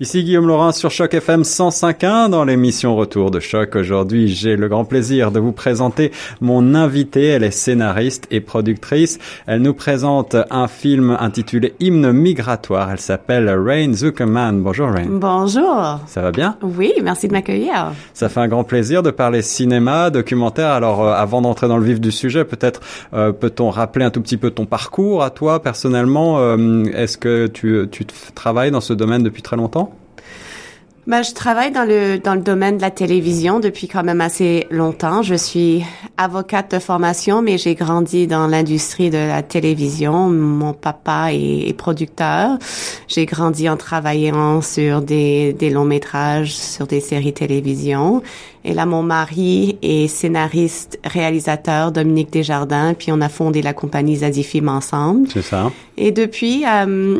Ici Guillaume Laurin sur Choc FM 105.1 dans l'émission Retour de Choc. Aujourd'hui, j'ai le grand plaisir de vous présenter mon invitée. Elle est scénariste et productrice. Elle nous présente un film intitulé Hymne migratoire. Elle s'appelle Rain Zuckerman. Bonjour Rain. Bonjour. Ça va bien? Oui, merci de m'accueillir. Ça fait un grand plaisir de parler cinéma, documentaire. Alors, euh, avant d'entrer dans le vif du sujet, peut-être euh, peut-on rappeler un tout petit peu ton parcours à toi personnellement? Euh, Est-ce que tu, tu travailles dans ce domaine depuis très longtemps? Ben, je travaille dans le dans le domaine de la télévision depuis quand même assez longtemps. Je suis avocate de formation, mais j'ai grandi dans l'industrie de la télévision. Mon papa est, est producteur. J'ai grandi en travaillant sur des, des longs métrages, sur des séries télévision. Et là, mon mari est scénariste, réalisateur, Dominique Desjardins, puis on a fondé la compagnie Zadifim ensemble. C'est ça. Et depuis, euh,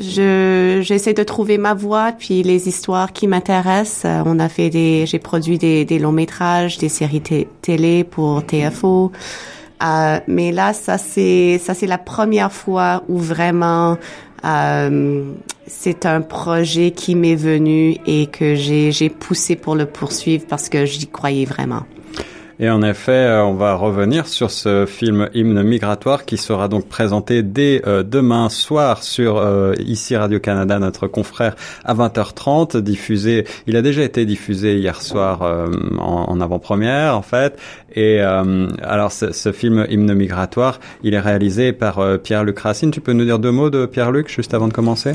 je j'essaie de trouver ma voie puis les histoires qui m'intéressent. Euh, on a fait des j'ai produit des, des longs métrages des séries télé pour TFO euh, mais là ça c'est ça c'est la première fois où vraiment euh, c'est un projet qui m'est venu et que j'ai j'ai poussé pour le poursuivre parce que j'y croyais vraiment et en effet, euh, on va revenir sur ce film Hymne migratoire qui sera donc présenté dès euh, demain soir sur euh, ici Radio Canada, notre confrère à 20h30, diffusé. Il a déjà été diffusé hier soir en, en avant-première en fait. Et alors ce, ce, film Hymne migratoire, il est réalisé par Pierre-Luc Racine. Tu peux nous dire deux mots de Pierre-Luc juste avant de commencer?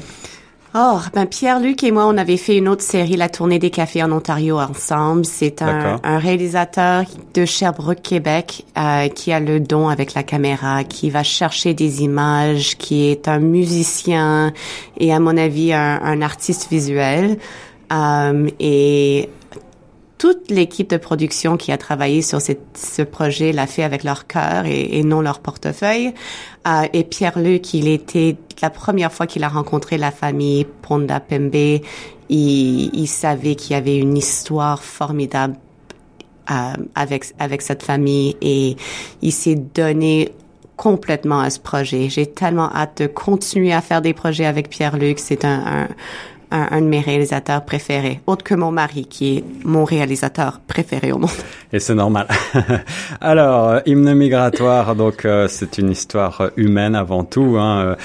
Oh, ben Pierre-Luc et moi, on avait fait une autre série, La Tournée des cafés en Ontario, ensemble. C'est un, un, réalisateur de Sherbrooke, Québec, euh, qui a le don avec la caméra, qui va chercher des images, qui est un musicien et, à mon avis, un, un artiste visuel. Euh, et toute l'équipe de production qui a travaillé sur ce projet l'a fait avec leur cœur et, non leur portefeuille. Euh, et Pierre-Luc, il était la première fois qu'il a rencontré la famille Ponda Pembe, il, savait qu'il y avait une histoire formidable euh, avec avec cette famille et il s'est donné complètement à ce projet. J'ai tellement hâte de continuer à faire des projets avec Pierre-Luc. C'est un un, de mes réalisateurs préférés, autre que mon mari, qui est mon réalisateur préféré au monde. Et c'est normal. Alors, euh, hymne migratoire, donc euh, c'est une histoire humaine avant tout. Hein.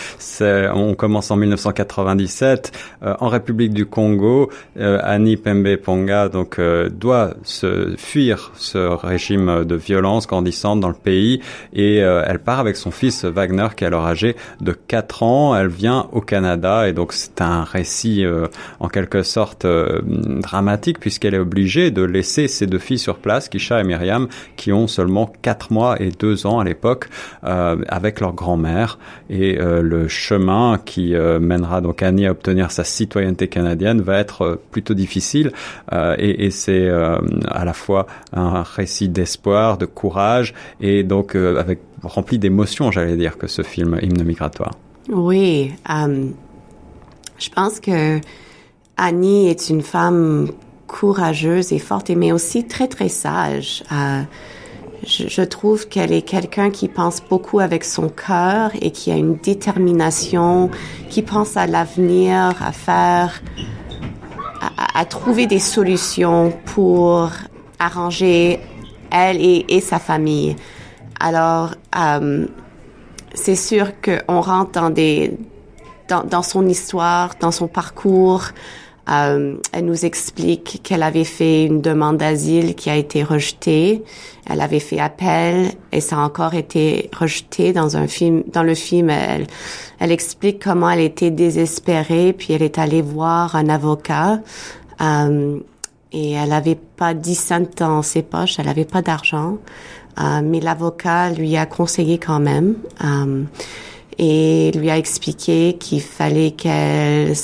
On commence en 1997 euh, en République du Congo. Euh, Annie Pembe Ponga donc doit se fuir ce régime de violence grandissante dans le pays et elle part avec son fils Wagner qui est alors âgé de 4 ans. Elle vient au Canada et donc c'est un récit euh, en quelque sorte euh, dramatique puisqu'elle est obligée de laisser ses deux filles sur place, Kisha et Myriam, qui ont seulement 4 mois et 2 ans à l'époque, euh, avec leur grand-mère. Et le chemin qui mènera donc Annie à obtenir sa citoyenneté canadienne va être plutôt difficile. et, c'est à la fois un récit d'espoir, de courage, et donc avec rempli d'émotions, j'allais dire, que ce film Hymne migratoire. Oui. Je pense que Annie est une femme courageuse et forte, mais aussi très, très sage. Euh, je, trouve qu'elle est quelqu'un qui pense beaucoup avec son cœur et qui a une détermination, qui pense à l'avenir, à faire, à, trouver des solutions pour arranger elle et, et sa famille. Alors, euh, c'est sûr qu'on rentre dans des dans, dans, son histoire, dans son parcours. Euh, elle nous explique qu'elle avait fait une demande d'asile qui a été rejetée. Elle avait fait appel et ça a encore été rejeté dans un film. Dans le film, elle, elle explique comment elle était désespérée, puis elle est allée voir un avocat. Euh, et elle avait pas 10 cents dans ses poches, elle avait pas d'argent, euh, mais l'avocat lui a conseillé quand même. Et lui a expliqué qu'il fallait qu'elle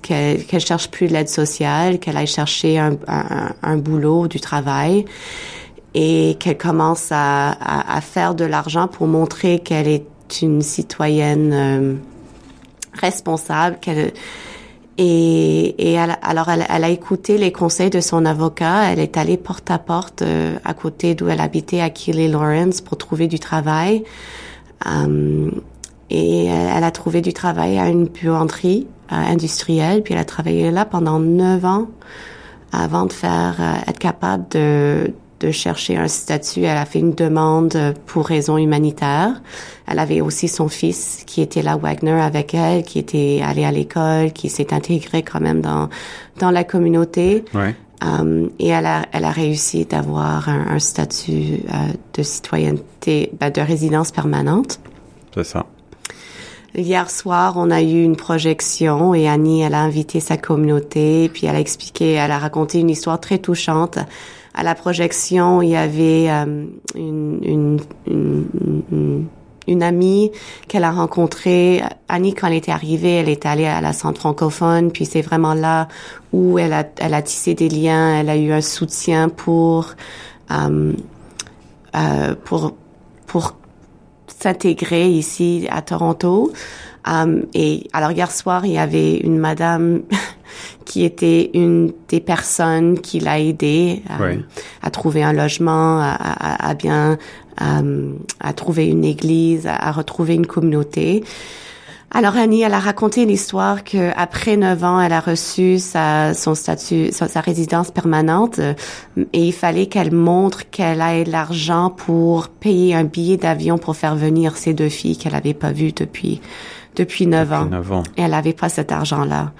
qu'elle cherche plus l'aide sociale, qu'elle aille chercher un, un, un, boulot, du travail, et qu'elle commence à, à, à, faire de l'argent pour montrer qu'elle est une citoyenne euh, responsable, qu'elle Et, et alors, elle, elle, a écouté les conseils de son avocat. Elle est allée porte à porte euh, à côté d'où elle habitait à Keighley Lawrence pour trouver du travail. Euh, et elle, a trouvé du travail à une buanderie euh, industrielle. Puis elle a travaillé là pendant neuf ans avant de faire être capable de, de chercher un statut. Elle a fait une demande pour raison humanitaire. Elle avait aussi son fils qui était là, Wagner, avec elle, qui était allé à l'école, qui s'est intégré quand même dans dans la communauté. Ouais. Um, et elle a, elle a réussi d'avoir un, un, statut euh, de citoyenneté, ben, de résidence permanente. C'est ça. Hier soir, on a eu une projection et Annie, elle a invité sa communauté, puis elle a expliqué, elle a raconté une histoire très touchante à la projection, il y avait euh, une, une, une, une, amie qu'elle a rencontrée. Annie, quand elle était arrivée, elle est allée à la centre francophone, puis c'est vraiment là où elle a, elle a tissé des liens, elle a eu un soutien pour, euh, euh, pour, pour s'intégrer ici à Toronto. Um, et alors hier soir, il y avait une madame qui était une des personnes qui l'a aidé à, à, trouver un logement, à, à, à bien à trouver une église, à, retrouver une communauté. Alors Annie, elle a raconté l'histoire que après neuf ans, elle a reçu sa, son statut, sa, sa résidence permanente, et il fallait qu'elle montre qu'elle ait l'argent pour payer un billet d'avion pour faire venir ses deux filles qu'elle n'avait pas vues depuis depuis neuf ans. ans. Et elle n'avait pas cet argent-là.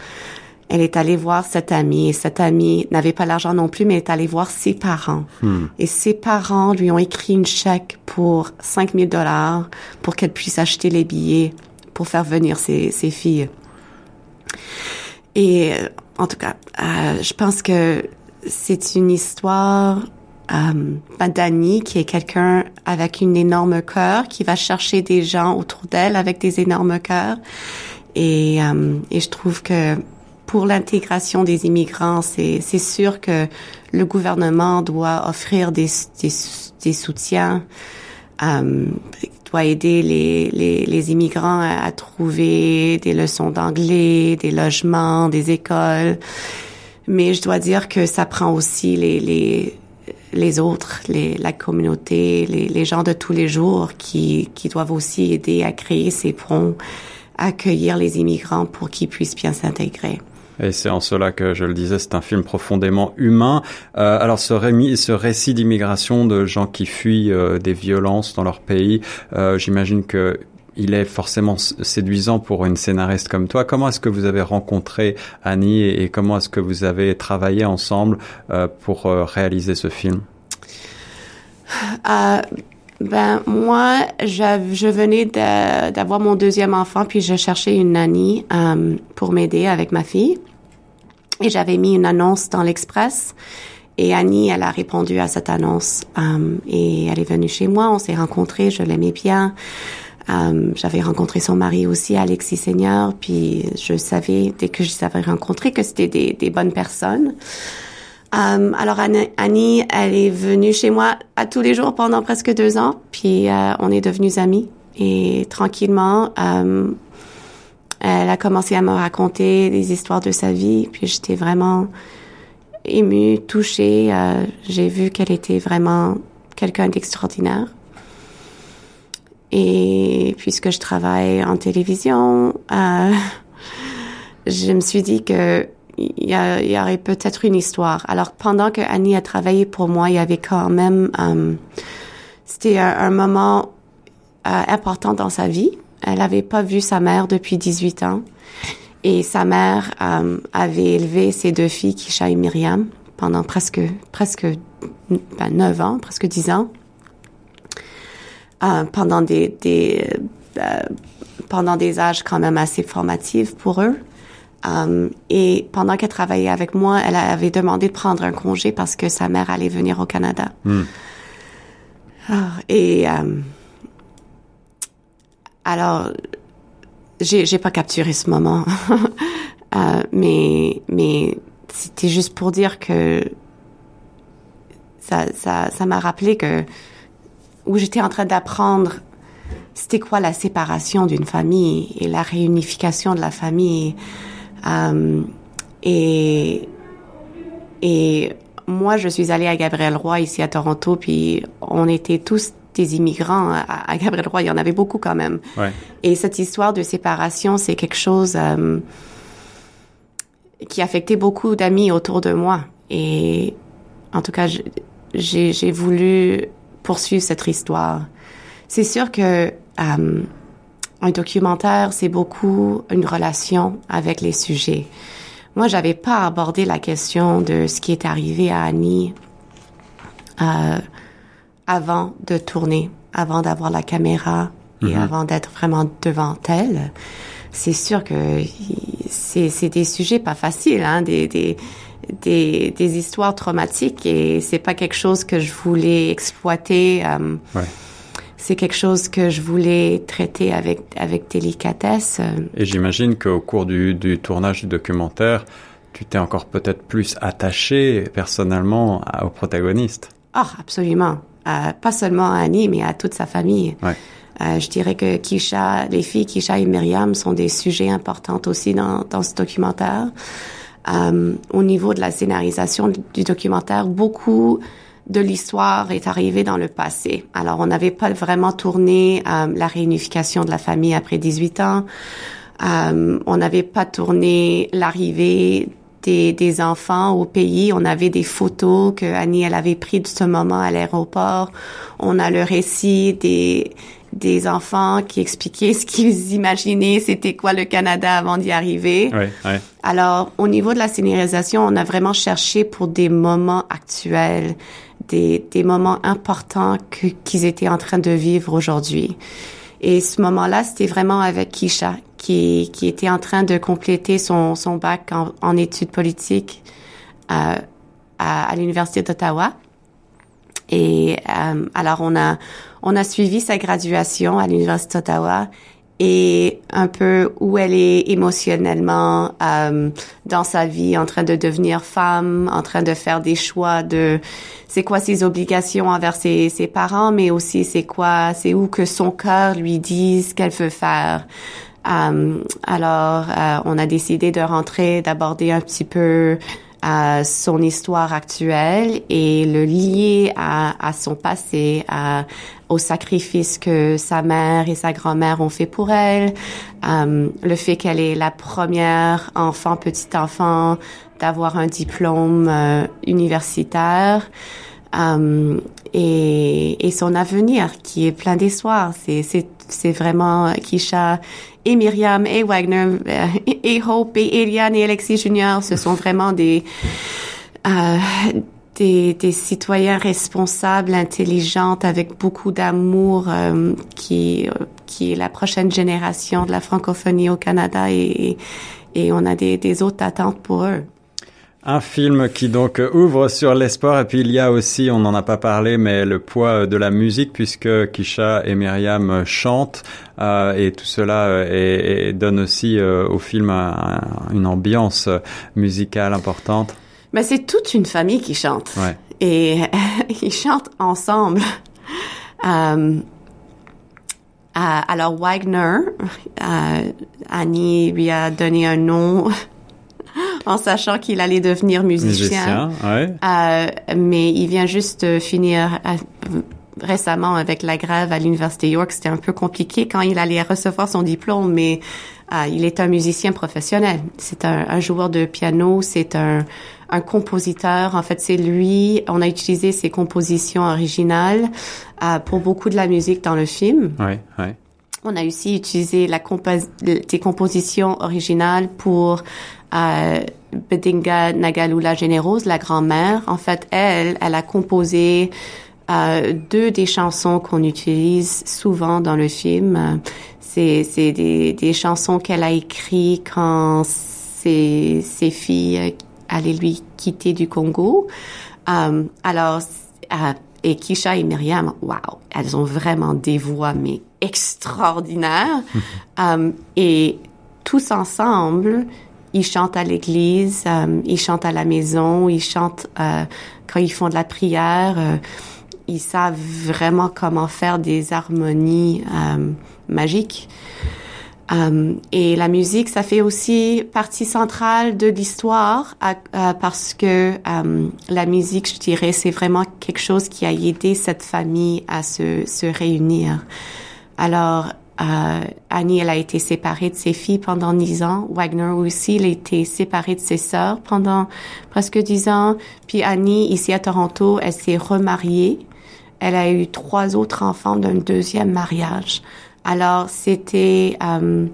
Elle est allée voir cette amie et cette amie n'avait pas l'argent non plus, mais elle est allée voir ses parents. Hmm. Et ses parents lui ont écrit une chèque pour 5000 dollars pour qu'elle puisse acheter les billets pour faire venir ses filles. Et euh, en tout cas, euh, je pense que c'est une histoire euh, qui est quelqu'un avec une énorme cœur, qui va chercher des gens autour d'elle avec des énormes cœurs. Et, euh, et je trouve que pour l'intégration des immigrants, c'est sûr que le gouvernement doit offrir des, des, soutiens, doit aider les, les, les immigrants à, à, trouver des leçons d'anglais, des logements, des écoles. Mais je dois dire que ça prend aussi les, les, les autres, les, la communauté, les, les gens de tous les jours qui, qui doivent aussi aider à créer ces ponts, accueillir les immigrants pour qu'ils puissent bien s'intégrer. Et c'est en cela que je le disais, c'est un film profondément humain. Euh, alors ce, récit d'immigration de gens qui fuient euh, des violences dans leur pays, euh, j'imagine que il est forcément séduisant pour une scénariste comme toi. Comment est-ce que vous avez rencontré Annie et, comment est-ce que vous avez travaillé ensemble euh, pour réaliser ce film? Euh, Ben moi, je venais d'avoir mon deuxième enfant, puis je cherchais une nanny pour m'aider avec ma fille. Et j'avais mis une annonce dans l'Express. Et Annie, elle a répondu à cette annonce. Euh, et elle est venue chez moi, on s'est rencontrés, je l'aimais bien. Euh, j'avais rencontré son mari aussi, Alexis Seigneur, puis je savais, dès que je les avais rencontrés, que c'était des, bonnes personnes. Euh, alors Annie, elle est venue chez moi à tous les jours pendant presque deux ans, puis on est devenus amis. Et tranquillement, elle a commencé à me raconter des histoires de sa vie, puis j'étais vraiment émue, touchée. Euh, j'ai vu qu'elle était vraiment quelqu'un d'extraordinaire. Et puisque je travaille en télévision, euh, je me suis dit que il y, aurait peut-être une histoire. Alors pendant que Annie a travaillé pour moi, il y avait quand même euh, c'était un, moment important dans sa vie. Elle n'avait pas vu sa mère depuis 18 ans et sa mère euh, avait élevé ses deux filles, Kisha et Myriam, pendant presque presque ben, 9 ans, presque 10 ans. Euh, pendant des, des euh, pendant des âges quand même assez formatifs pour eux. Um, et pendant qu'elle travaillait avec moi, elle avait demandé de prendre un congé parce que sa mère allait venir au Canada. Mm. Ah, et um, alors, j'ai, j'ai pas capturé ce moment, uh, mais mais c'était juste pour dire que ça ça ça m'a rappelé que où j'étais en train d'apprendre c'était quoi la séparation d'une famille et la réunification de la famille. Euh, et, et moi, je suis allée à Gabriel Roy ici à Toronto, puis on était tous des immigrants à, Gabriel Roy. Il y en avait beaucoup quand même. Ouais. Et cette histoire de séparation, c'est quelque chose euh, qui affectait beaucoup d'amis autour de moi. Et en tout cas, j'ai voulu poursuivre cette histoire. C'est sûr que euh, un documentaire, c'est beaucoup une relation avec les sujets. Moi, j'avais pas abordé la question de ce qui est arrivé à Annie euh, avant de tourner, avant d'avoir la caméra et mhm. avant d'être vraiment devant elle. C'est sûr que c'est des sujets pas faciles, hein, des, des, des, des histoires traumatiques et c'est pas quelque chose que je voulais exploiter. Euh, ouais c'est quelque chose que je voulais traiter avec, avec délicatesse. Et j'imagine qu'au cours du, du, tournage du documentaire, tu t'es encore peut-être plus attaché personnellement au protagoniste. Oh, absolument. Euh, pas seulement à Annie, mais à toute sa famille. Ouais. Euh, je dirais que Kisha, les filles Kisha et Myriam sont des sujets importants aussi dans, dans ce documentaire. Euh, au niveau de la scénarisation du documentaire, beaucoup de l'histoire est arrivé dans le passé. Alors, on n'avait pas vraiment tourné euh, la réunification de la famille après 18 ans. Euh, on n'avait pas tourné l'arrivée des, des, enfants au pays. On avait des photos que Annie, elle avait prises de ce moment à l'aéroport. On a le récit des, des enfants qui expliquaient ce qu'ils imaginaient, c'était quoi le Canada avant d'y arriver. Alors, au niveau de la scénarisation, on a vraiment cherché pour des moments actuels des, des moments importants qu'ils étaient en train de vivre aujourd'hui. Et ce moment-là, c'était vraiment avec Kisha, qui, qui était en train de compléter son, son bac en, en études politiques euh, à, à l'Université d'Ottawa. Et euh, alors, on a, on a suivi sa graduation à l'Université d'Ottawa et un peu où elle est émotionnellement euh, dans sa vie, en train de devenir femme, en train de faire des choix de c'est quoi ses obligations envers ses, ses parents, mais aussi c'est quoi, c'est où que son cœur lui dit ce qu'elle veut faire. Euh, alors, euh, on a décidé de rentrer, d'aborder un petit peu à son histoire actuelle et le lier à, à son passé, à, au sacrifice que sa mère et sa grand-mère ont fait pour elle, euh, le fait qu'elle est la première enfant, petit enfant, d'avoir un diplôme euh, universitaire. Euh, et, et, son avenir qui est plein d'espoir. C'est vraiment Kisha et Myriam et Wagner euh, et Hope et Eliane et Alexis Junior. Ce sont vraiment des, euh, des, des, citoyens responsables, intelligentes, avec beaucoup d'amour, euh, qui, qui est la prochaine génération de la francophonie au Canada et, et on a des, des autres attentes pour eux. Un film qui donc ouvre sur l'espoir et puis il y a aussi, on n'en a pas parlé, mais le poids de la musique puisque Kisha et Myriam chantent euh, et tout cela euh, et, donne aussi euh, au film une ambiance musicale importante. Mais c'est toute une famille qui chante ouais. et ils chantent ensemble. Euh, alors Wagner, Annie lui a donné un nom en sachant qu'il allait devenir musicien. euh, mais il vient juste finir euh, récemment avec la grève à l'université York. C'était un peu compliqué quand il allait recevoir son diplôme, mais euh, il est un musicien professionnel. C'est un, un, joueur de piano. C'est un, un compositeur. En fait, c'est lui. On a utilisé ses compositions originales euh, pour beaucoup de la musique dans le film. Ouais, ouais. On a aussi utilisé la des compositions originales pour euh, Bedinga Nagalula Générose, la grand-mère. En fait, elle, elle a composé euh, deux des chansons qu'on utilise souvent dans le film. C'est, c'est des, des chansons qu'elle a écrites quand ses, ses filles allaient lui quitter du Congo. Euh, alors, euh, et Kisha et Myriam, wow, elles ont vraiment des voix mais extraordinaires. um, et tous ensemble, ils chantent à l'église, euh, ils chantent à la maison, ils chantent euh, quand ils font de la prière. Euh, ils savent vraiment comment faire des harmonies magiques. Euh, et la musique, ça fait aussi partie centrale de l'histoire euh, parce que euh, la musique, je dirais, c'est vraiment quelque chose qui a aidé cette famille à se, se réunir. Alors, euh, Annie, elle a été séparée de ses filles pendant dix ans. Wagner aussi, il a été séparé de ses sœurs pendant presque dix ans. Puis Annie, ici à Toronto, elle s'est remariée. Elle a eu trois autres enfants d'un deuxième mariage. Alors, c'était euh,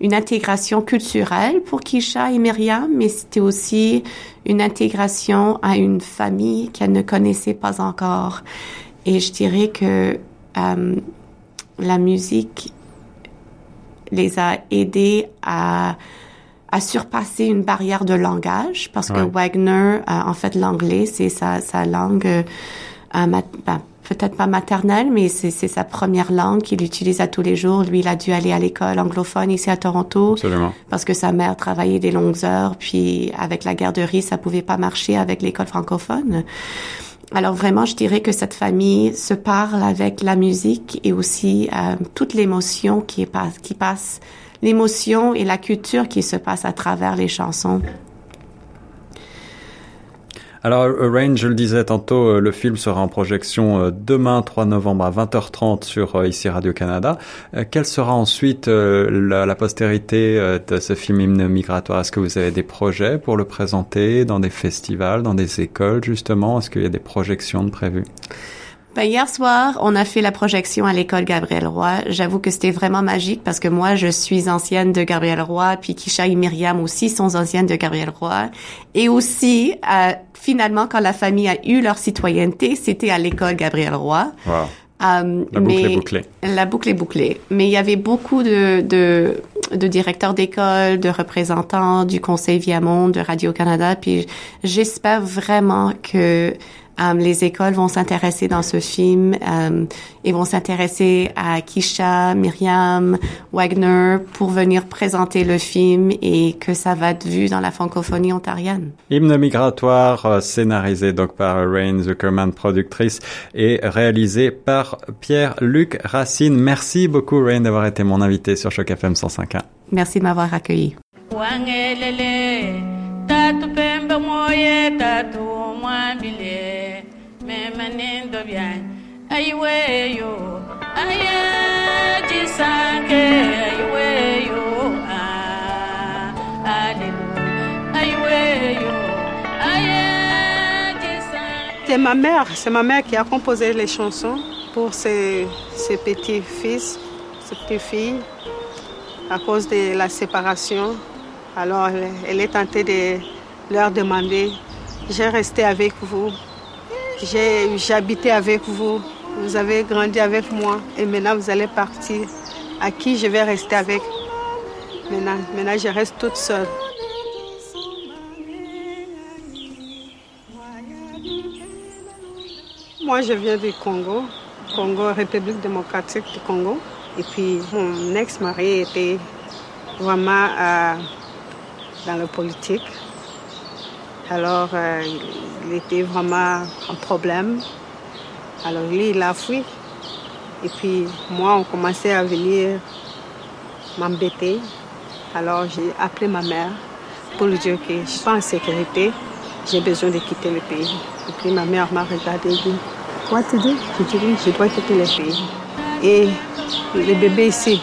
une intégration culturelle pour Kisha et Myriam, mais c'était aussi une intégration à une famille qu'elle ne connaissait pas encore. Et je dirais que euh, la musique les a aidés à, à surpasser une barrière de langage parce que Wagner, euh, en fait, l'anglais, c'est sa, sa langue, euh, ben, peut-être pas maternelle, mais c'est sa première langue qu'il utilise à tous les jours. Lui, il a dû aller à l'école anglophone ici à Toronto. Absolument. Parce que sa mère travaillait des longues heures, puis avec la garderie, ça pouvait pas marcher avec l'école francophone. Alors vraiment, je dirais que cette famille se parle avec la musique et aussi euh, toute l'émotion qui, qui passe, l'émotion et la culture qui se passe à travers les chansons. Alors, euh, Rain, je le disais tantôt, euh, le film sera en projection euh, demain, 3 novembre à 20h30 sur ici Radio-Canada. Quelle sera ensuite la, la, postérité de ce film hymne migratoire? Est-ce que vous avez des projets pour le présenter dans des festivals, dans des écoles, justement? Est-ce qu'il y a des projections de prévues? Ben, hier soir, on a fait la projection à l'école Gabriel Roy. J'avoue que c'était vraiment magique parce que moi, je suis ancienne de Gabriel Roy, puis Kisha et Myriam aussi sont anciennes de Gabriel Roy. Et aussi, euh, finalement, quand la famille a eu leur citoyenneté, c'était à l'école Gabriel Roy. Wow. Euh, la boucle est bouclée. La boucle est bouclée. Mais il y avait beaucoup de, de, de directeurs d'école, de représentants du Conseil Viamonde, de Radio-Canada. Puis j'espère vraiment que les écoles vont s'intéresser dans ce film euh, et vont s'intéresser à Kisha, Myriam, Wagner pour venir présenter le film et que ça va être vu dans la francophonie ontarienne. Hymne migratoire, euh, scénarisé donc par Rain Zuckerman, productrice, et réalisé par Pierre-Luc Racine. Merci beaucoup Rain d'avoir été mon invité sur Choc FM 105.1. Merci de m'avoir accueilli. C'est ma mère, c'est ma mère qui a composé les chansons pour ses, ses petits-fils, ses petites-filles, à cause de la séparation. Alors, elle est tentée de leur demander, j'ai resté avec vous, habité avec vous, vous avez grandi avec moi et maintenant vous allez partir. À qui je vais rester avec? Maintenant, maintenant je reste toute seule. Moi, je viens du Congo, Congo, République démocratique du Congo. Et puis, mon ex-mari était vraiment euh, dans la politique. Alors, euh, il était vraiment un problème. Alors, lui, il a fui. Et puis, moi, on commençait à venir m'embêter. Alors, j'ai appelé ma mère pour lui dire que je suis pas en sécurité. J'ai besoin de quitter le pays. Et puis, ma mère m'a regardé et dit Quoi tu dis? Je dis Oui, je dois quitter le pays. Et le bébé ici,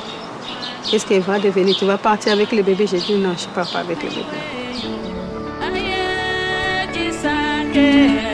qu'est-ce qu'il va devenir? Tu vas partir avec le bébé? J'ai dit Non, je ne pars pas avec le bébé. yeah.